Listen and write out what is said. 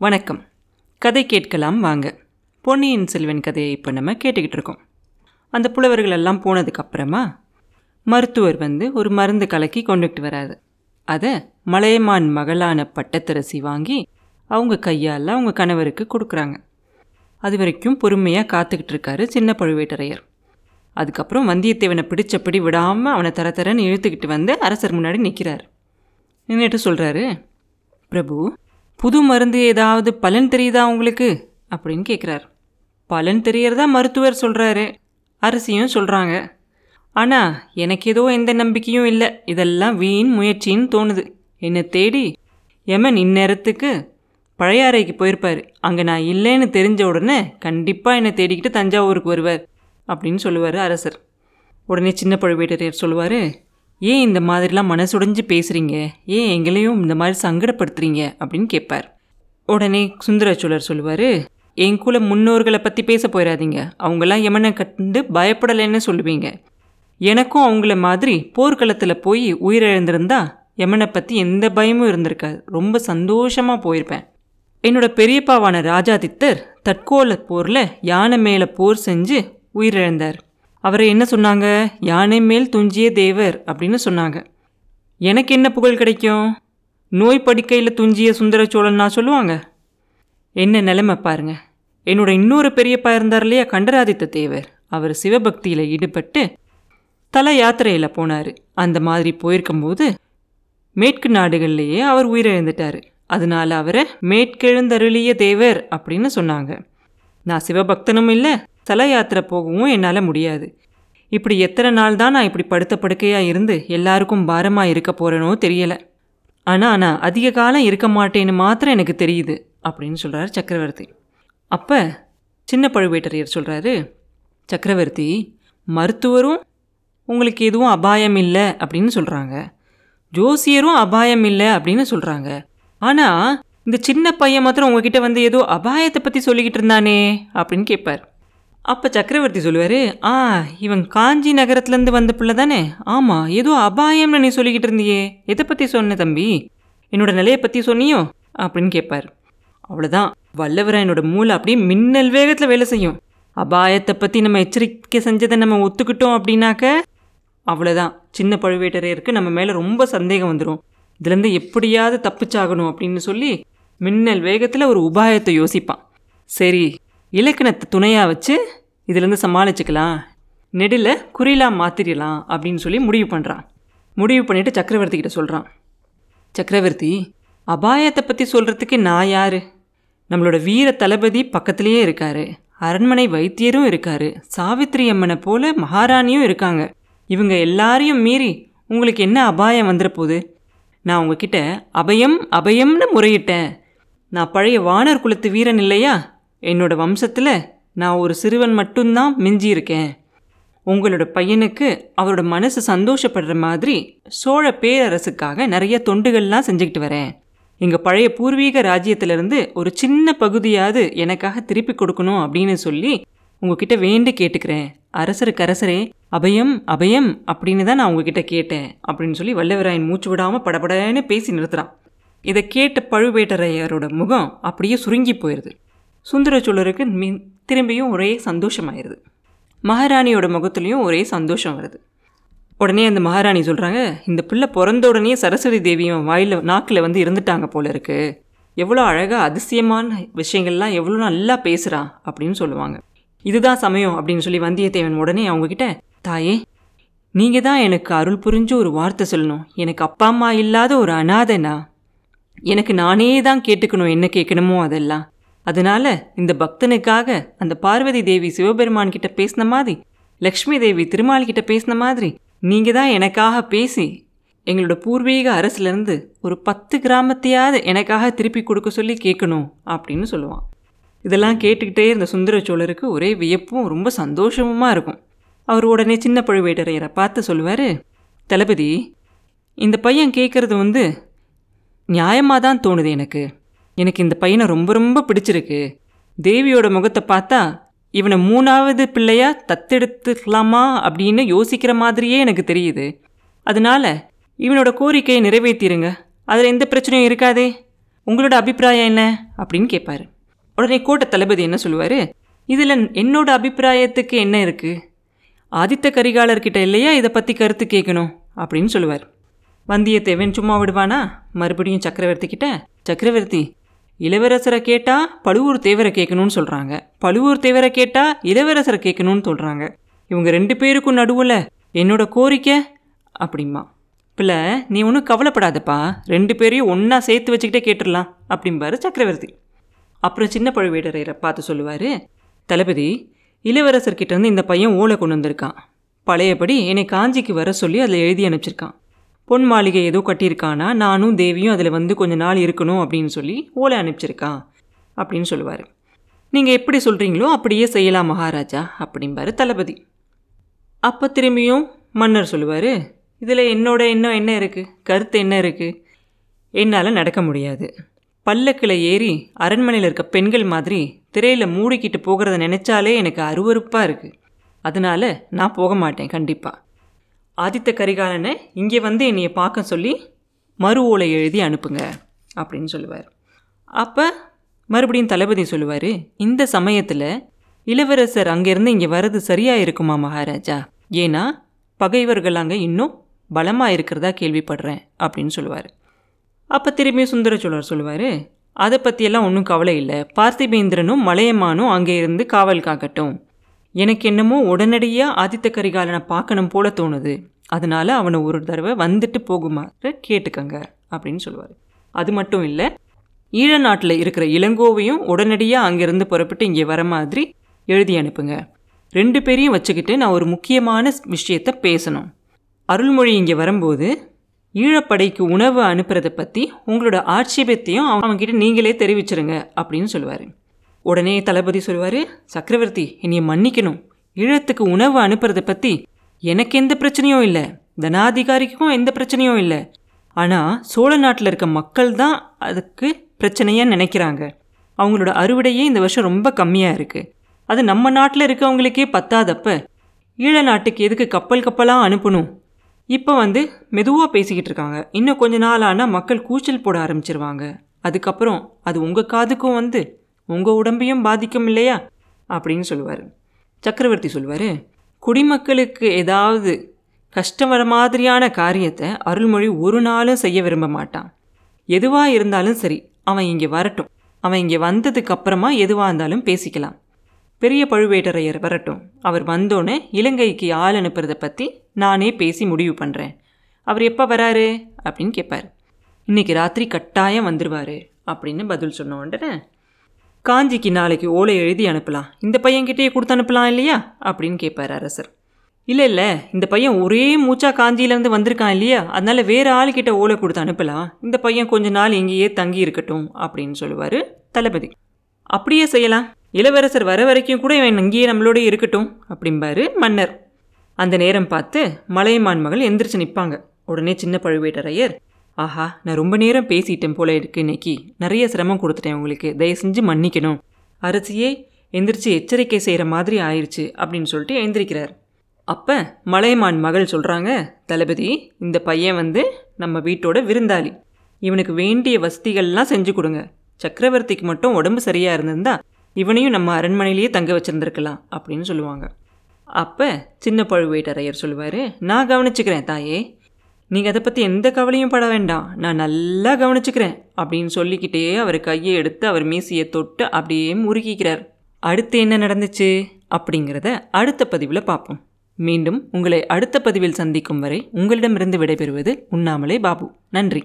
வணக்கம். கதை கேட்கலாம் வாங்க. பொன்னியின் செல்வன் கதையை இப்போ நம்ம கேட்டுக்கிட்டு இருக்கோம். அந்த புலவர்கள் எல்லாம் போனதுக்கப்புறமா மருத்துவர் வந்து ஒரு மருந்து கலக்கி கொண்டுகிட்டு வராது அதை மலையமான் மகளான பட்டத்தரசி வாங்கி அவங்க கையால் அவங்க கணவருக்கு கொடுக்குறாங்க. அது வரைக்கும் பொறுமையாக காத்துக்கிட்டு இருக்காரு சின்ன பழுவேட்டரையர். அதுக்கப்புறம் வந்தியத்தேவனை பிடிச்சபடி விடாமல் அவனை தர தரன்னு இழுத்துக்கிட்டு வந்து அரசர் முன்னாடி நிற்கிறார் நின்றுட்டு சொல்கிறாரு பிரபு புது மருந்து ஏதாவது பலன் தெரியுதா உங்களுக்கு? அப்படின்னு கேட்குறாரு பலன் தெரியறதா மருத்துவர் சொல்கிறாரு அரசியும் சொல்கிறாங்க ஆனால் எனக்கு ஏதோ எந்த நம்பிக்கையும் இல்லை. இதெல்லாம் வீண் முயற்சின்னு தோணுது. என்னை தேடி யமன் இந்நேரத்துக்கு பழையாறைக்கு போயிருப்பார். அங்கே நான் இல்லைன்னு தெரிஞ்ச உடனே கண்டிப்பாக என்னை தேடிக்கிட்டு தஞ்சாவூருக்கு வருவார் அப்படின்னு சொல்லுவார் அரசர். உடனே சின்ன பழுவேட்டரையர் சொல்லுவார் ஏன் இந்த மாதிரிலாம் மனசுடைஞ்சு பேசுகிறீங்க ஏன் எங்களையும் இந்த மாதிரி சங்கடப்படுத்துறீங்க? அப்படின்னு கேட்பார். உடனே சுந்தரச்சோழர் சொல்லுவார் என் குல முன்னோர்களை பற்றி பேச போயிடாதீங்க அவங்களாம் எமனை கண்டு பயப்படலைன்னு சொல்லுவீங்க. எனக்கும் அவங்கள மாதிரி போர்க்களத்தில் போய் உயிரிழந்திருந்தா எமனை பற்றி எந்த பயமும் இருந்திருக்காது. ரொம்ப சந்தோஷமாக போயிருப்பேன். என்னோட பெரியப்பாவான ராஜாதித்தர் தற்கோல போரில் யானை மேலே போர் செஞ்சு உயிரிழந்தார். அவரை என்ன சொன்னாங்க? யானை மேல் துஞ்சிய தேவர் அப்படின்னு சொன்னாங்க. எனக்கு என்ன புகழ் கிடைக்கும்? நோய் படுக்கையில் துஞ்சிய சுந்தர சோழன் சொல்லுவாங்க? என்ன நிலைமை பாருங்க. என்னோட இன்னொரு பெரியப்பா இருந்தார் இல்லையா கண்டராதித்த தேவர். அவர் சிவபக்தியில் ஈடுபட்டு தல யாத்திரையில் போனார். அந்த மாதிரி போயிருக்கும்போது மேற்கு நாடுகள்லேயே அவர் உயிரிழந்துட்டார். அதனால அவரை மேற்கெழுந்தருளிய தேவர் அப்படின்னு சொன்னாங்க. நான் சிவபக்தனும் இல்லை ஸ்தல யாத்திரை போகவும் என்னால் முடியாது. இப்படி எத்தனை நாள் தான் நான் இப்படி படுத்த படுக்கையாக இருந்து எல்லாருக்கும் பாரமாக இருக்க போகிறேனோ தெரியலை. ஆனால் நான் அதிக காலம் இருக்க மாட்டேன்னு மாத்திரம் எனக்கு தெரியுது அப்படின்னு சொல்கிறார் சக்கரவர்த்தி. அப்போ சின்ன பழுவேட்டரையர் சொல்கிறாரு சக்கரவர்த்தி மருத்துவரும் உங்களுக்கு எதுவும் அபாயம் இல்லை அப்படின்னு சொல்கிறாங்க ஜோசியரும் அபாயம் இல்லை அப்படின்னு சொல்கிறாங்க ஆனால் இந்த சின்ன பையன் மாத்திரம் உங்ககிட்ட வந்து ஏதோ அபாயத்தை பற்றி சொல்லிக்கிட்டு இருந்தானே அப்படின்னு கேட்பார் அப்போ சக்கரவர்த்தி சொல்லுவார் ஆ இவன் காஞ்சி நகரத்துலேருந்து வந்த பிள்ளை தானே? ஆமாம் ஏதோ அபாயம்னு நீ சொல்லிக்கிட்டு இருந்தியே. எதை பற்றி சொன்ன தம்பி? என்னோட நிலையை பற்றி சொன்னியோ? அப்படின்னு கேட்பார் அவ்வளோதான் வல்லவராயனோட மூளை அப்படியே மின்னல் வேகத்தில் வேலை செய்யும். அபாயத்தை பற்றி நம்ம எச்சரிக்கை செஞ்சதை நம்ம ஒத்துக்கிட்டோம் அப்படின்னாக்க அவ்வளோதான் சின்ன பழுவேட்டரையருக்கு நம்ம மேலே ரொம்ப சந்தேகம் வந்துடும் இதுலேருந்து எப்படியாவது தப்பிச்சாகணும் அப்படின்னு சொல்லி மின்னல் வேகத்தில் ஒரு உபாயத்தை யோசிப்பான். சரி இலக்கணத்தை துணையாக வச்சு இதுலேருந்து சமாளிச்சுக்கலாம். நெடில் குறிலாக மாற்றிடலாம் அப்படின்னு சொல்லி முடிவு பண்ணுறான் முடிவு பண்ணிவிட்டு சக்கரவர்த்தி கிட்ட சொல்கிறான் சக்கரவர்த்தி அபாயத்தை பற்றி சொல்கிறதுக்கு நான் யார்? நம்மளோட வீர தளபதி பக்கத்துலேயே இருக்காரு. அரண்மனை வைத்தியரும் இருக்காரு. சாவித்திரி அம்மனை போல மகாராணியும் இருக்காங்க. இவங்க எல்லாரையும் மீறி உங்களுக்கு என்ன அபாயம் வந்துடப்போகுது நான் உங்ககிட்ட அபயம் அபயம்னு முறையிட்டேன். நான் பழைய வானர் குலத்து வீரன் இல்லையா? என்னோட வம்சத்தில் நான் ஒரு சிறுவன் மட்டும்தான் மிஞ்சியிருக்கேன். உங்களோட பையனுக்கு அவரோட மனசு சந்தோஷப்படுற மாதிரி சோழ பேரரசுக்காக நிறைய தொண்டுகள்லாம் செஞ்சுக்கிட்டு வரேன். எங்கள் பழைய பூர்வீக ராஜ்யத்திலிருந்து ஒரு சின்ன பகுதியாவது எனக்காக திருப்பி கொடுக்கணும் அப்படின்னு சொல்லி உங்ககிட்ட வேண்டி கேட்டுக்கிறேன். அரசருக்கு அரசரே அபயம் அபயம் அப்படின்னு தான் நான் உங்ககிட்ட கேட்டேன் அப்படின்னு சொல்லி வல்லவராயன் மூச்சு விடாமல் படபடன்னு பேசி நிறுத்துறான். இதை கேட்ட பழுவேட்டரையரோட முகம் அப்படியே சுருங்கி போயிடுது சுந்தர சோழருக்கு மீன் திரும்பியும் ஒரே சந்தோஷமாயிருது. மகாராணியோட முகத்துலேயும் ஒரே சந்தோஷம் வருது. உடனே அந்த மகாராணி சொல்கிறாங்க இந்த பிள்ளை பிறந்த உடனே சரஸ்வதி தேவியும் வாயில் நாக்கில் வந்து இருந்துட்டாங்க போல இருக்கு. எவ்வளோ அழகாக அதிசயமான விஷயங்கள்லாம் எவ்வளோ நல்லா பேசுகிறான் அப்படின்னு சொல்லுவாங்க. இதுதான் சமயம் அப்படின்னு சொல்லி வந்தியத்தேவன் உடனே அவங்கக்கிட்ட தாயே நீங்கள் தான் எனக்கு அருள் புரிஞ்சு ஒரு வார்த்தை சொல்லணும். எனக்கு அப்பா அம்மா இல்லாத ஒரு அனாதனா எனக்கு நானே தான் கேட்டுக்கணும் என்ன கேட்கணுமோ அதெல்லாம். அதனால இந்த பக்தனுக்காக அந்த பார்வதி தேவி சிவபெருமான் கிட்ட பேசின மாதிரி லக்ஷ்மி தேவி திருமால் கிட்ட பேசின மாதிரி நீங்கள் தான் எனக்காக பேசி எங்களோட பூர்வீக அரசுலேருந்து ஒரு பத்து கிராமத்தையாவது எனக்காக திருப்பி கொடுக்க சொல்லி கேட்கணும் அப்படின்னு சொல்லுவான். இதெல்லாம் கேட்டுக்கிட்டே இருந்த சுந்தர சோழருக்கு ஒரே வியப்பும் ரொம்ப சந்தோஷமுமா இருக்கும். அவர் உடனே சின்ன பழுவேட்டரையரை பார்த்து சொல்லுவார் தளபதி இந்த பையன் கேட்குறது வந்து நியாயமாக தான் தோணுது எனக்கு. எனக்கு இந்த பையனை ரொம்ப ரொம்ப பிடிச்சிருக்கு. தேவியோட முகத்தை பார்த்தா இவனை மூணாவது பிள்ளையா தத்தெடுத்துக்கலாமா அப்படின்னு யோசிக்கிற மாதிரியே எனக்கு தெரியுது. அதனால இவனோட கோரிக்கையை நிறைவேற்றிருங்க. அதில் எந்த பிரச்சனையும் இருக்காதே. உங்களோட அபிப்பிராயம் என்ன? அப்படின்னு கேட்பாரு உடனே கோட்டை தளபதி என்ன சொல்லுவார்? இதில் என்னோட அபிப்பிராயத்துக்கு என்ன இருக்குது ஆதித்த கரிகாலர்கிட்ட இல்லையா இதை பற்றி கருத்து கேட்கணும் அப்படின்னு சொல்லுவார். வந்தியத்தேவன் சும்மா விடுவானா? மறுபடியும் சக்கரவர்த்தி கிட்ட சக்கரவர்த்தி இளவரசரை கேட்டால் பழுவூர் தேவரை கேட்கணும்னு சொல்கிறாங்க பழுவூர் தேவரை கேட்டால் இளவரசரை கேட்கணும்னு சொல்கிறாங்க இவங்க ரெண்டு பேருக்கும் நடுவில் என்னோட கோரிக்கை அப்படிம்பா. பிள்ளை நீ ஒன்றும் கவலைப்படாதப்பா. ரெண்டு பேரையும் ஒன்றா சேர்த்து வச்சுக்கிட்டே கேட்டுடலாம் அப்படிம்பாரு சக்கரவர்த்தி. அப்புறம் சின்ன பழுவேடரையரை பார்த்து சொல்லுவார் தளபதி இளவரசர்கிட்ட இருந்து இந்த பையன் ஓலை கொண்டு வந்திருக்கான். பழையபடி என்னை காஞ்சிக்கு வர சொல்லி அதில் எழுதி அனுப்பிச்சிருக்கான். பொன் மாளிகை ஏதோ கட்டியிருக்கானா? நானும் தேவியும் அதில் வந்து கொஞ்ச நாள் இருக்கணும் அப்படின்னு சொல்லி ஓலை அனுப்பிச்சிருக்கான் அப்படின்னு சொல்லுவார். நீங்கள் எப்படி சொல்கிறீங்களோ அப்படியே செய்யலாம் மகாராஜா அப்படிம்பாரு தளபதி. அப்போ திரும்பியும் மன்னர் சொல்லுவார் இதில் என்னோட எண்ணம் என்ன இருக்குது கருத்து என்ன இருக்குது என்னால் நடக்க முடியாது. பல்லக்கில் ஏறி அரண்மனையில் இருக்க பெண்கள் மாதிரி திரையில் மூடிக்கிட்டு போகிறத நினச்சாலே எனக்கு அருவருப்பாக இருக்குது அதனால் நான் போக மாட்டேன் கண்டிப்பாக ஆதித்த கரிகாலனை இங்கே வந்து என்னையை பார்க்க சொல்லி மறு ஓலை எழுதி அனுப்புங்க அப்படின்னு சொல்லுவார். அப்போ மறுபடியும் தளபதி சொல்லுவார் இந்த சமயத்தில் இளவரசர் அங்கேருந்து இங்கே வர்றது சரியாக இருக்குமா மகாராஜா? ஏன்னா பகைவர்கள் அங்கே இன்னும் பலமாக இருக்கிறதா கேள்விப்படுறேன் அப்படின்னு சொல்லுவார். அப்போ திரும்பி சுந்தர சோழர் சொல்லுவார் அதை பற்றியெல்லாம் ஒன்றும் கவலை இல்லை. பார்த்திபேந்திரனும் மலையமானும் அங்கே இருந்து காவல் காக்கட்டும். எனக்கு என்னமோ உடனடியாக ஆதித்த கரிகாலனை பார்க்கணும் போல தோணுது. அதனால அவனை ஒரு தடவை வந்துட்டு போகுமாறு கேட்டுக்கங்க அப்படின்னு சொல்லுவார். அது மட்டும் இல்லை ஈழ நாட்டில் இருக்கிற இளங்கோவையும் உடனடியாக அங்கேருந்து புறப்பட்டு இங்கே வர மாதிரி எழுதி அனுப்புங்க. ரெண்டு பேரையும் வச்சுக்கிட்டு நான் ஒரு முக்கியமான விஷயத்த பேசணும். அருள்மொழி இங்கே வரும்போது ஈழப்படைக்கு உணவு அனுப்புறதை பற்றி உங்களோட ஆட்சேபத்தையும் அவங்ககிட்ட நீங்களே தெரிவிச்சிருங்க அப்படின்னு சொல்லுவார். உடனே தளபதி சொல்லுவார் சக்கரவர்த்தி என்னையை மன்னிக்கணும். ஈழத்துக்கு உணவு அனுப்புறதை பற்றி எனக்கு எந்த பிரச்சனையும் இல்லை. தனாதிகாரிக்கும் எந்த பிரச்சனையும் இல்லை. ஆனால் சோழ நாட்டில் இருக்க மக்கள் தான் அதுக்கு பிரச்சனையாக நினைக்கிறாங்க. அவங்களோட அறுவடையே இந்த வருஷம் ரொம்ப கம்மியாக இருக்குது அது நம்ம நாட்டில் இருக்கவங்களுக்கே பத்தாதப்ப ஈழ நாட்டுக்கு எதுக்கு கப்பல் கப்பலாக அனுப்பணும்? இப்போ வந்து மெதுவாக பேசிக்கிட்டு இருக்காங்க. இன்னும் கொஞ்ச நாள் ஆனால் மக்கள் கூச்சல் போட ஆரம்பிச்சிருவாங்க. அதுக்கப்புறம் அது உங்கள் காதுக்கும் வந்து உங்கள் உடம்பையும் பாதிக்கும் இல்லையா? அப்படின்னு சொல்லுவார். சக்கரவர்த்தி சொல்லுவார் குடிமக்களுக்கு ஏதாவது கஷ்டம் வர மாதிரியான காரியத்தை அருள்மொழி ஒரு நாளும் செய்ய விரும்ப மாட்டான். எதுவாக இருந்தாலும் சரி அவன் இங்கே வரட்டும். அவன் இங்கே வந்ததுக்கு அப்புறமா எதுவாக இருந்தாலும் பேசிக்கலாம். பெரிய பழுவேட்டரையர் வரட்டும். அவர் வந்தோன்னே இலங்கைக்கு ஆள் அனுப்புறதை பற்றி நானே பேசி முடிவு பண்ணுறேன் அவர் எப்போ வராரு? அப்படின்னு கேட்பார் இன்னைக்கு ராத்திரி கட்டாயம் வந்துடுவார் அப்படின்னு பதில் சொன்ன உடனே காஞ்சிக்கு நாளைக்கு ஓலை எழுதி அனுப்பலாம். இந்த பையன்கிட்டயே கொடுத்து அனுப்பலாம் இல்லையா? அப்படின்னு கேட்பார் அரசர். இல்லை இல்லை இந்த பையன் ஒரே மூச்சா காஞ்சியிலேருந்து வந்திருக்கான் இல்லையா? அதனால் வேறு ஆளுக்கிட்ட ஓலை கொடுத்து அனுப்பலாம். இந்த பையன் கொஞ்ச நாள் இங்கேயே தங்கி இருக்கட்டும் அப்படின்னு சொல்லுவார் தளபதி. அப்படியே செய்யலாம். இளவரசர் வர வரைக்கும் கூட இவன் இங்கேயே நம்மளோட இருக்கட்டும் அப்படிம்பாரு மன்னர். அந்த நேரம் பார்த்து மலையமான் மகள் எந்திரிச்சு நிற்பாங்க உடனே சின்ன பழுவேட்டரையர் ஆஹா நான் ரொம்ப நேரம் பேசிட்டேன் போல இருக்கு இன்னைக்கு. நிறைய சிரமம் கொடுத்துட்டேன் உங்களுக்கு. தயவு செஞ்சு மன்னிக்கணும். அரசியே எந்திரிச்சு எச்சரிக்கை செய்கிற மாதிரி ஆயிடுச்சு அப்படின்னு சொல்லிட்டு எழுந்திரிக்கிறார். அப்போ மலையமான் மகள் சொல்கிறாங்க தளபதி இந்த பையன் வந்து நம்ம வீட்டோட விருந்தாளி. இவனுக்கு வேண்டிய வசதிகள்லாம் செஞ்சு கொடுங்க. சக்கரவர்த்திக்கு மட்டும் உடம்பு சரியாக இருந்திருந்தா இவனையும் நம்ம அரண்மனையிலேயே தங்க வச்சுருந்துருக்கலாம் அப்படின்னு சொல்லுவாங்க. அப்போ சின்ன பழுவேட்டரையர் சொல்லுவார் நான் கவனிச்சுக்கிறேன் தாயே நீங்கள் அதை பற்றி எந்த கவலையும் பட வேண்டாம். நான் நல்லா கவனிச்சுக்கிறேன் அப்படின்னு சொல்லிக்கிட்டே அவர் கையை எடுத்து அவர் மீசியை தொட்டு அப்படியே முறுக்கிக்கிறார். அடுத்து என்ன நடந்துச்சு? அப்படிங்கிறத அடுத்த பதிவில் பார்ப்போம். மீண்டும் உங்களை அடுத்த பதிவில் சந்திக்கும் வரை உங்களிடமிருந்து விடைபெறுவது உண்ணாமலே பாபு. நன்றி.